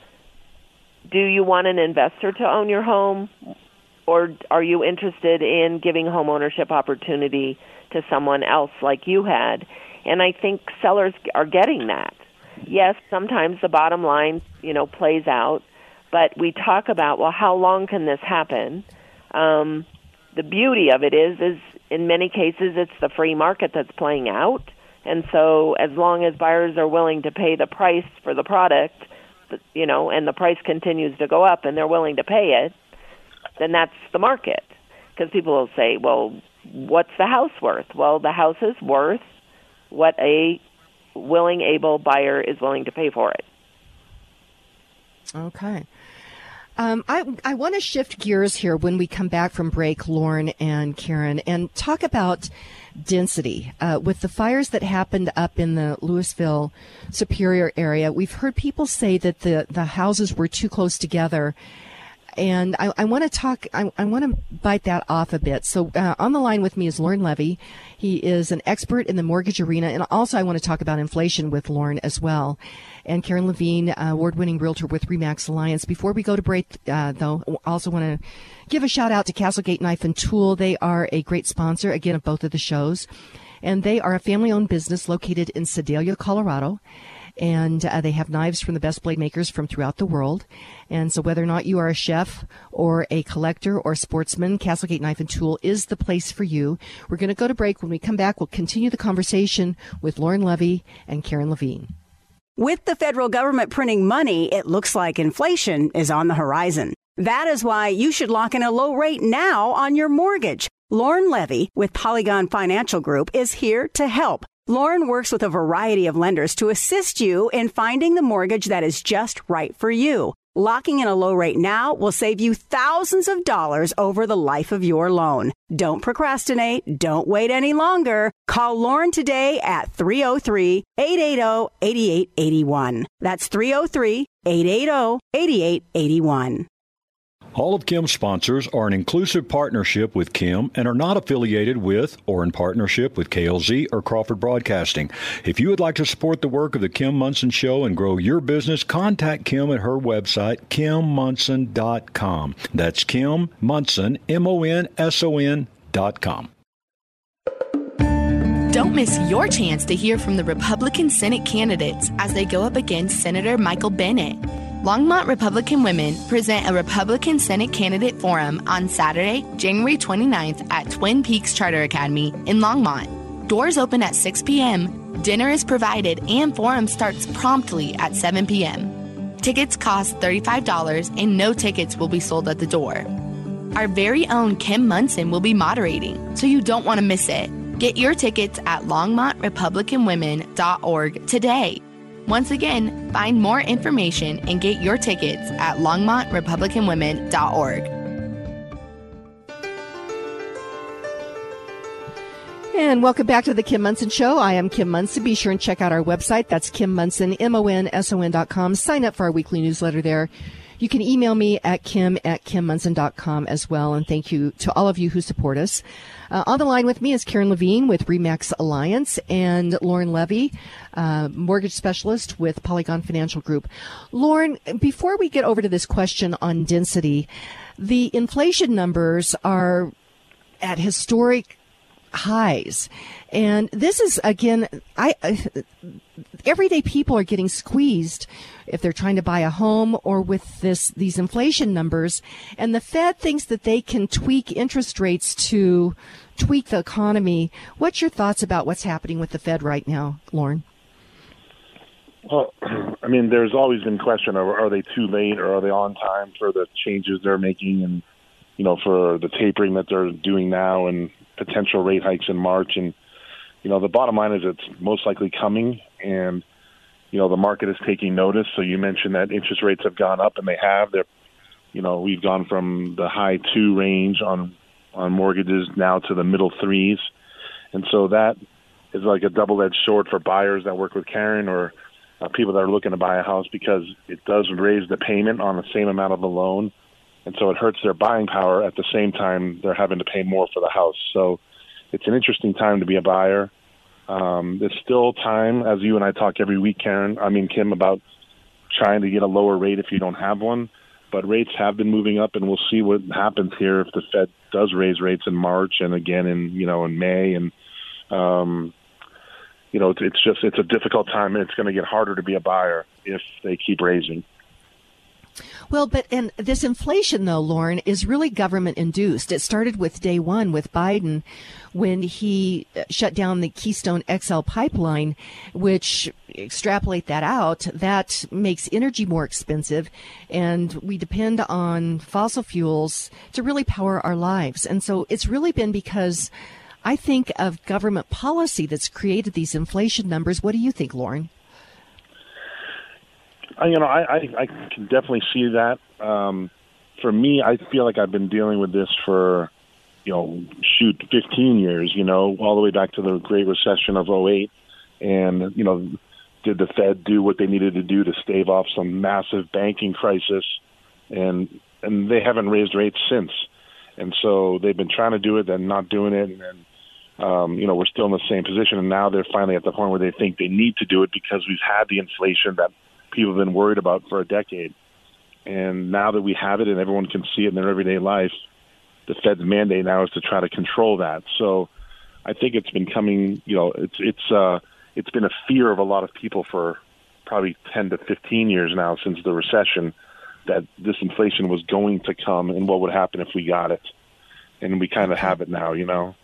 do you want an investor to own your home or are you interested in giving home ownership opportunity to someone else like you had? And I think sellers are getting that. Yes, sometimes the bottom line, you know, plays out, but we talk about, well, how long can this happen? Um, the beauty of it is, is in many cases, it's the free market that's playing out. And so, as long as buyers are willing to pay the price for the product, you know, and the price continues to go up and they're willing to pay it, then that's the market. Because people will say, well, what's the house worth? Well, the house is worth what a willing, able buyer is willing to pay for it. Okay. Um, I, I want to shift gears here when we come back from break, Lauren and Karen, and talk about density. Uh, with the fires that happened up in the Louisville Superior area, we've heard people say that the, the houses were too close together and I, I want to talk. I, I want to bite that off a bit. So uh, on the line with me is Lauren Levy. He is an expert in the mortgage arena, and also I want to talk about inflation with Lauren as well. And Karen Levine, uh, award-winning realtor with Remax Alliance. Before we go to break, uh, though, also want to give a shout out to Castlegate Knife and Tool. They are a great sponsor again of both of the shows, and they are a family-owned business located in Sedalia, Colorado and uh, they have knives from the best blade makers from throughout the world. And so, whether or not you are a chef or a collector or sportsman, Castlegate Knife and Tool is the place for you. We're going to go to break. When we come back, we'll continue the conversation with Lauren Levy and Karen Levine. With the federal government printing money, it looks like inflation is on the horizon. That is why you should lock in a low rate now on your mortgage. Lauren Levy with Polygon Financial Group is here to help. Lauren works with a variety of lenders to assist you in finding the mortgage that is just right for you. Locking in a low rate now will save you thousands of dollars over the life of your loan. Don't procrastinate. Don't wait any longer. Call Lauren today at 303 880 8881. That's 303 880 8881. All of Kim's sponsors are an inclusive partnership with Kim and are not affiliated with or in partnership with KLZ or Crawford Broadcasting. If you would like to support the work of the Kim Monson Show and grow your business, contact Kim at her website, kimmonson.com. That's Kim Monson, M O N S O N dot com. Don't miss your chance to hear from the Republican Senate candidates as they go up against Senator Michael Bennet. Longmont Republican Women present a Republican Senate Candidate Forum on Saturday, January 29th at Twin Peaks Charter Academy in Longmont. Doors open at 6 p.m., dinner is provided, and forum starts promptly at 7 p.m. Tickets cost $35 and no tickets will be sold at the door. Our very own Kim Monson will be moderating, so you don't want to miss it. Get your tickets at longmontrepublicanwomen.org today. Once again, find more information and get your tickets at longmontrepublicanwomen.org. And welcome back to the Kim Monson Show. I am Kim Monson. Be sure and check out our website. That's Kim Monson, M-O-N-S-O-N dot com. Sign up for our weekly newsletter there. You can email me at kim at kimmonson.com as well. And thank you to all of you who support us. Uh, on the line with me is Karen Levine with Remax Alliance and Lauren Levy, uh, mortgage specialist with Polygon Financial Group. Lauren, before we get over to this question on density, the inflation numbers are at historic highs. And this is again, I, everyday people are getting squeezed if they're trying to buy a home or with this these inflation numbers. And the Fed thinks that they can tweak interest rates to tweak the economy. What's your thoughts about what's happening with the Fed right now, Lauren? Well, I mean, there's always been question: of are they too late or are they on time for the changes they're making, and you know, for the tapering that they're doing now, and potential rate hikes in March. And you know, the bottom line is it's most likely coming, and you know, the market is taking notice. So you mentioned that interest rates have gone up, and they have. They're, you know, we've gone from the high two range on on mortgages now to the middle threes. and so that is like a double-edged sword for buyers that work with Karen or uh, people that are looking to buy a house because it does raise the payment on the same amount of the loan, and so it hurts their buying power. At the same time, they're having to pay more for the house. So it's an interesting time to be a buyer. Um, there's still time, as you and I talk every week, Karen. I mean Kim, about trying to get a lower rate if you don't have one. But rates have been moving up, and we'll see what happens here if the Fed does raise rates in March and again in you know in May. And um, you know, it's, it's just it's a difficult time, and it's going to get harder to be a buyer if they keep raising. Well, but and this inflation though, Lauren, is really government induced. It started with day one with Biden when he uh, shut down the Keystone XL pipeline, which extrapolate that out, that makes energy more expensive and we depend on fossil fuels to really power our lives. And so it's really been because I think of government policy that's created these inflation numbers. What do you think, Lauren? You know, I, I, I can definitely see that. Um, for me, I feel like I've been dealing with this for, you know, shoot, 15 years, you know, all the way back to the Great Recession of 08. And, you know, did the Fed do what they needed to do to stave off some massive banking crisis? And, and they haven't raised rates since. And so they've been trying to do it, then not doing it. And, and um, you know, we're still in the same position. And now they're finally at the point where they think they need to do it because we've had the inflation that people have been worried about for a decade. And now that we have it and everyone can see it in their everyday life, the Fed's mandate now is to try to control that. So I think it's been coming, you know, it's it's uh it's been a fear of a lot of people for probably 10 to 15 years now since the recession that this inflation was going to come and what would happen if we got it. And we kind of have it now, you know.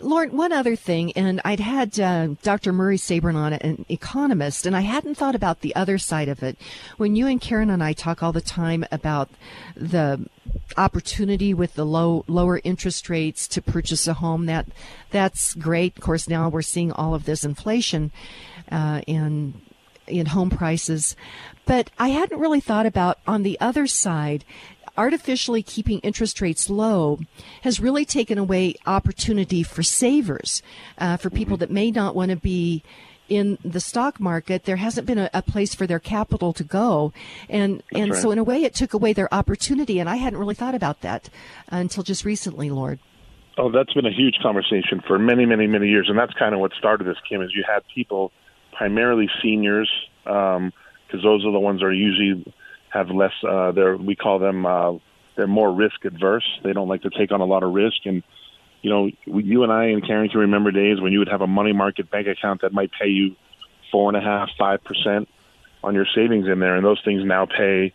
Lauren, one other thing, and I'd had uh, Dr. Murray Sabrin on, an economist, and I hadn't thought about the other side of it. When you and Karen and I talk all the time about the opportunity with the low lower interest rates to purchase a home, that that's great. Of course, now we're seeing all of this inflation uh, in in home prices, but I hadn't really thought about on the other side artificially keeping interest rates low has really taken away opportunity for savers, uh, for people that may not want to be in the stock market, there hasn't been a, a, place for their capital to go, and That's and right. so in a way, it took away their opportunity. And I hadn't really thought about that until just recently, Lord. Oh, that's been a huge conversation for many, many, many years, and that's kind of what started this, Kim. Is you had people, primarily seniors, because um, those are the ones that are usually have less. Uh, they're we call them uh, they're more risk adverse. They don't like to take on a lot of risk. And you know, you and I and Karen can remember days when you would have a money market bank account that might pay you four and a half, five percent on your savings in there, and those things now pay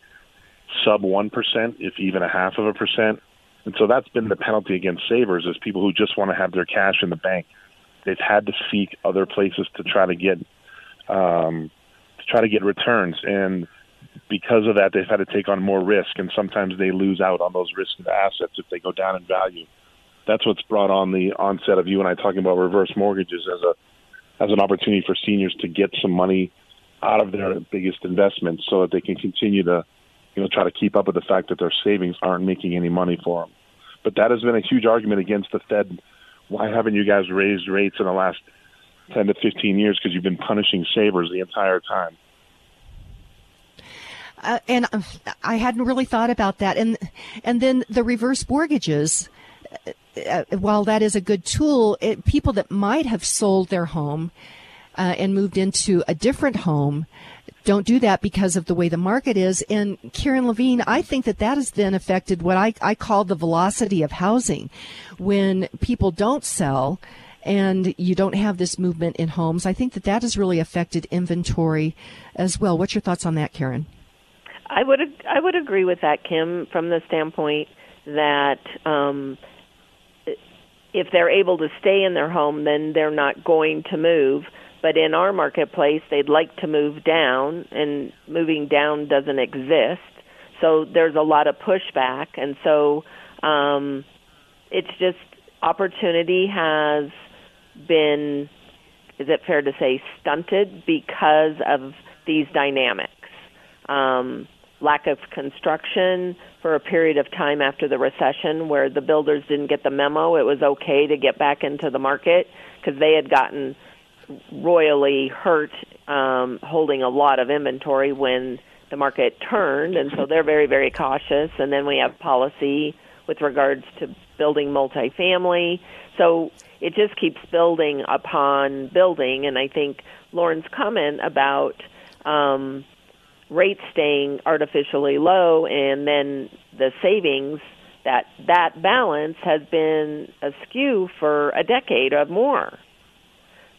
sub one percent, if even a half of a percent. And so that's been the penalty against savers is people who just want to have their cash in the bank. They've had to seek other places to try to get um, to try to get returns, and because of that, they've had to take on more risk, and sometimes they lose out on those risky assets if they go down in value. That's what's brought on the onset of you and I talking about reverse mortgages as a as an opportunity for seniors to get some money out of their biggest investments, so that they can continue to, you know, try to keep up with the fact that their savings aren't making any money for them. But that has been a huge argument against the Fed. Why haven't you guys raised rates in the last 10 to 15 years? Because you've been punishing savers the entire time. Uh, and uh, I hadn't really thought about that. And and then the reverse mortgages. Uh, uh, while that is a good tool, it, people that might have sold their home uh, and moved into a different home don't do that because of the way the market is. And Karen Levine, I think that that has then affected what I, I call the velocity of housing. When people don't sell, and you don't have this movement in homes. I think that that has really affected inventory as well. What's your thoughts on that, Karen? I would I would agree with that, Kim, from the standpoint that um, if they're able to stay in their home, then they're not going to move. But in our marketplace, they'd like to move down, and moving down doesn't exist. So there's a lot of pushback, and so um, it's just opportunity has been, is it fair to say, stunted because of these dynamics. Um, lack of construction for a period of time after the recession where the builders didn't get the memo it was okay to get back into the market because they had gotten royally hurt um, holding a lot of inventory when the market turned, and so they're very, very cautious. And then we have policy with regards to building multifamily. So it just keeps building upon building. And I think Lauren's comment about um, rates staying artificially low and then the savings that that balance has been askew for a decade or more.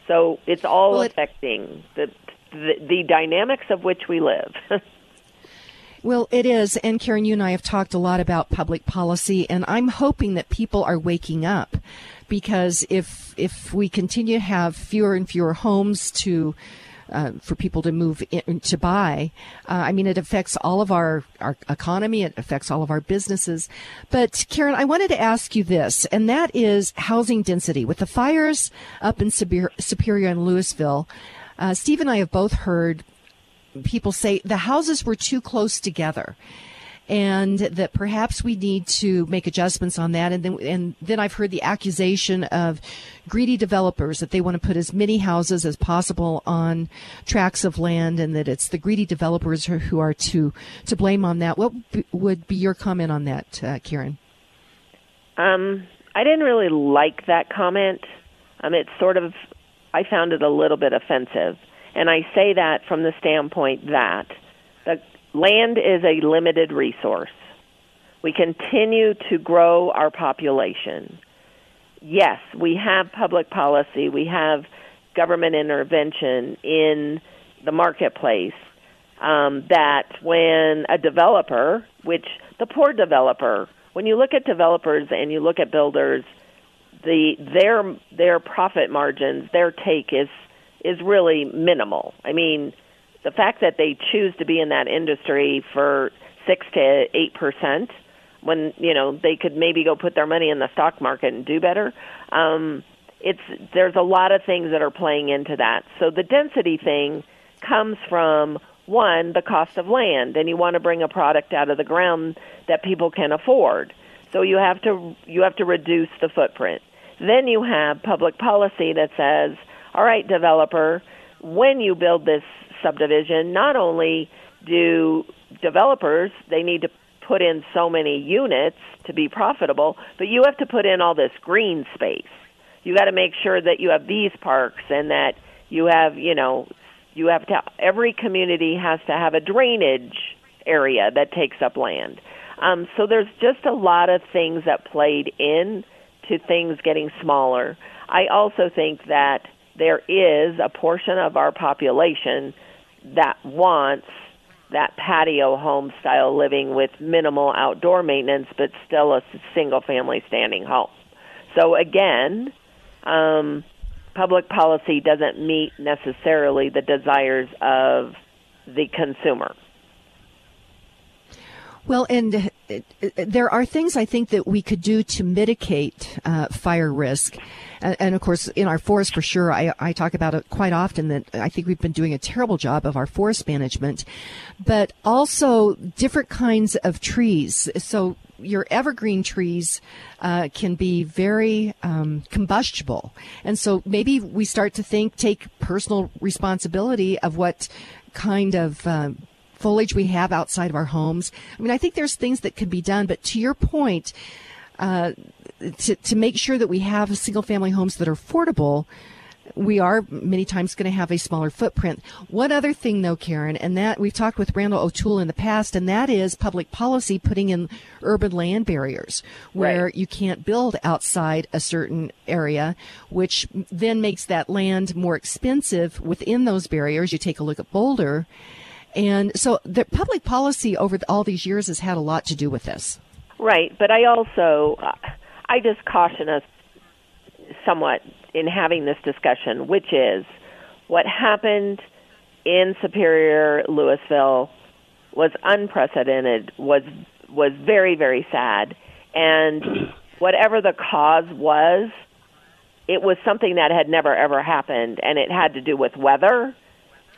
So it's all well, it, affecting the, the the dynamics of which we live. Well, it is. And Karen, you and I have talked a lot about public policy, and I'm hoping that people are waking up because if if we continue to have fewer and fewer homes to uh, for people to move in, to buy. Uh, I mean, it affects all of our, our economy. It affects all of our businesses. But Karen, I wanted to ask you this, and that is housing density. With the fires up in Superior and Louisville, uh, Steve and I have both heard people say the houses were too close together and that perhaps we need to make adjustments on that. And then, and then I've heard the accusation of greedy developers that they want to put as many houses as possible on tracts of land, and that it's the greedy developers who are to to blame on that. What would be your comment on that, uh, Karen? Um, I didn't really like that comment. Um, it's sort of, I found it a little bit offensive. And I say that from the standpoint that land is a limited resource. We continue to grow our population. Yes, we have public policy, we have government intervention in the marketplace. Um, that when a developer, which the poor developer, when you look at developers and you look at builders, the their their profit margins, their take is is really minimal. I mean, the fact that they choose to be in that industry for six to eight percent when you know they could maybe go put their money in the stock market and do better um it's there's a lot of things that are playing into that. So the density thing comes from one the cost of land and you want to bring a product out of the ground that people can afford. So you have to you have to reduce the footprint. Then you have public policy that says all right developer when you build this subdivision, not only do developers they need to put in so many units to be profitable, but you have to put in all this green space. You got to make sure that you have these parks and that you have, you know, you have to every community has to have a drainage area that takes up land. Um, so there's just a lot of things that played in to things getting smaller. I also think that there is a portion of our population that wants that patio home style living with minimal outdoor maintenance, but still a single family standing home. So again, um, public policy doesn't meet necessarily the desires of the consumer. Well, and uh, there are things I think that we could do to mitigate uh, fire risk. And, and, of course, in our forest, for sure, I, I talk about it quite often that I think we've been doing a terrible job of our forest management, but also different kinds of trees. So your evergreen trees uh, can be very um, combustible. And so maybe we start to think, take personal responsibility of what kind of um, foliage we have outside of our homes. I mean, I think there's things that could be done, but to your point, uh, to, to make sure that we have single family homes that are affordable, we are many times going to have a smaller footprint. One other thing though, Karen, and that we've talked with Randall O'Toole in the past, and that is public policy putting in urban land barriers where right. you can't build outside a certain area, which then makes that land more expensive within those barriers. You take a look at Boulder and so the public policy over all these years has had a lot to do with this. Right, but I also uh, I just caution us somewhat in having this discussion, which is what happened in Superior Louisville was unprecedented, was was very very sad, and whatever the cause was, it was something that had never ever happened, and it had to do with weather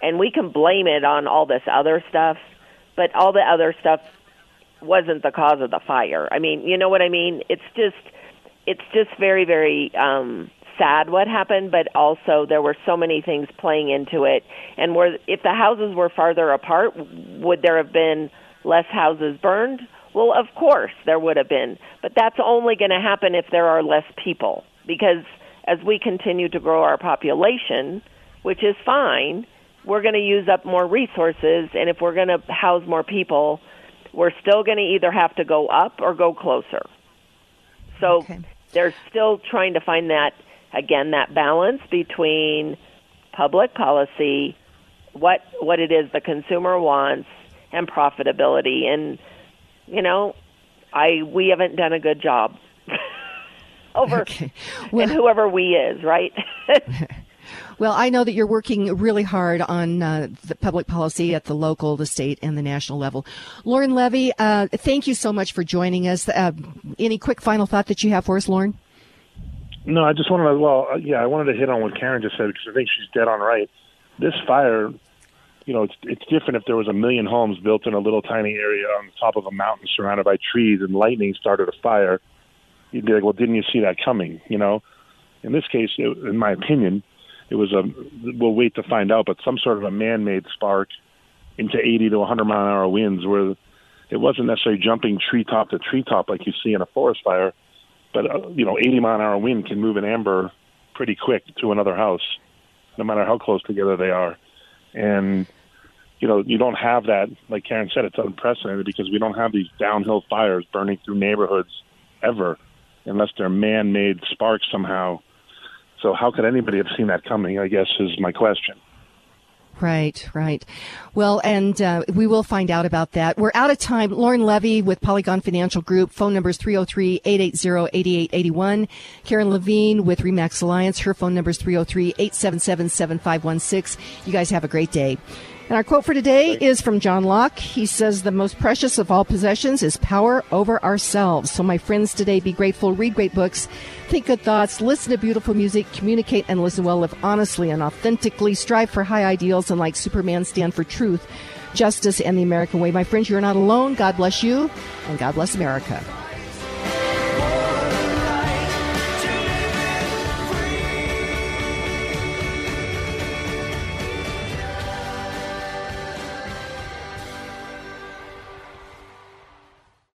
and we can blame it on all this other stuff, but all the other stuff wasn't the cause of the fire. I mean, you know what I mean? It's just it's just very very um sad what happened, but also there were so many things playing into it. And were if the houses were farther apart, would there have been less houses burned? Well, of course there would have been, but that's only going to happen if there are less people because as we continue to grow our population, which is fine, we're going to use up more resources and if we're going to house more people, we're still going to either have to go up or go closer. So okay. They're still trying to find that again that balance between public policy, what what it is the consumer wants, and profitability. And you know, I we haven't done a good job over okay. well, and whoever we is right. Well, I know that you're working really hard on uh, the public policy at the local, the state, and the national level. Lauren Levy, uh, thank you so much for joining us. Uh, any quick final thought that you have for us, Lauren? No, I just wanted to. Well, uh, yeah, I wanted to hit on what Karen just said because I think she's dead on right. This fire, you know, it's it's different if there was a million homes built in a little tiny area on the top of a mountain surrounded by trees and lightning started a fire. You'd be like, well, didn't you see that coming? You know, in this case, it, in my opinion, it was a. We'll wait to find out, but some sort of a man-made spark into 80 to 100 mile an hour winds, where it wasn't necessarily jumping treetop to treetop like you see in a forest fire but uh, you know, 80 mile an hour wind can move an amber pretty quick to another house, no matter how close together they are. And you know, you don't have that. Like Karen said, it's unprecedented because we don't have these downhill fires burning through neighborhoods ever, unless they're man-made sparks somehow. So how could anybody have seen that coming? I guess is my question. Right, right. Well, and uh, we will find out about that. We're out of time. Lauren Levy with Polygon Financial Group. Phone number is 303-880-8881. Karen Levine with Remax Alliance. Her phone number is 303-877-7516. You guys have a great day. And our quote for today is from John Locke. He says, The most precious of all possessions is power over ourselves. So, my friends, today be grateful, read great books, think good thoughts, listen to beautiful music, communicate and listen well, live honestly and authentically, strive for high ideals, and like Superman, stand for truth, justice, and the American way. My friends, you're not alone. God bless you, and God bless America.